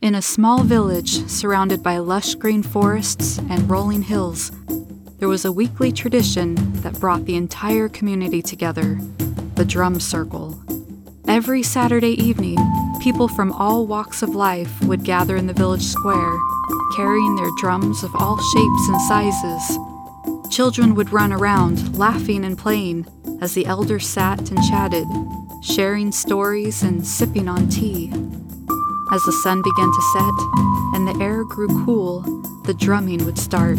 In a small village surrounded by lush green forests and rolling hills, there was a weekly tradition that brought the entire community together the drum circle. Every Saturday evening, people from all walks of life would gather in the village square, carrying their drums of all shapes and sizes. Children would run around, laughing and playing, as the elders sat and chatted, sharing stories and sipping on tea. As the sun began to set and the air grew cool, the drumming would start.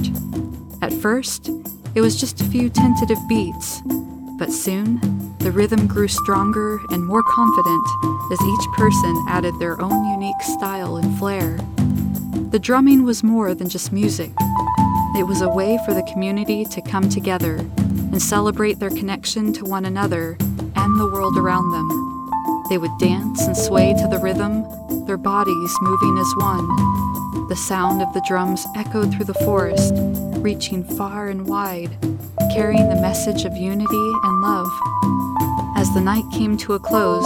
At first, it was just a few tentative beats, but soon the rhythm grew stronger and more confident as each person added their own unique style and flair. The drumming was more than just music. It was a way for the community to come together and celebrate their connection to one another and the world around them. They would dance and sway to the rhythm, their bodies moving as one. The sound of the drums echoed through the forest, reaching far and wide, carrying the message of unity and love. As the night came to a close,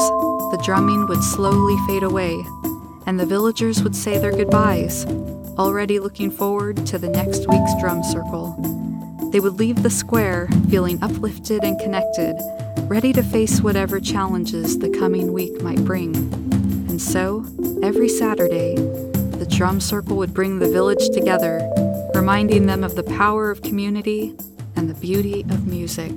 the drumming would slowly fade away, and the villagers would say their goodbyes, already looking forward to the next week's drum circle. They would leave the square feeling uplifted and connected, ready to face whatever challenges the coming week might bring. And so, every Saturday, the drum circle would bring the village together, reminding them of the power of community and the beauty of music.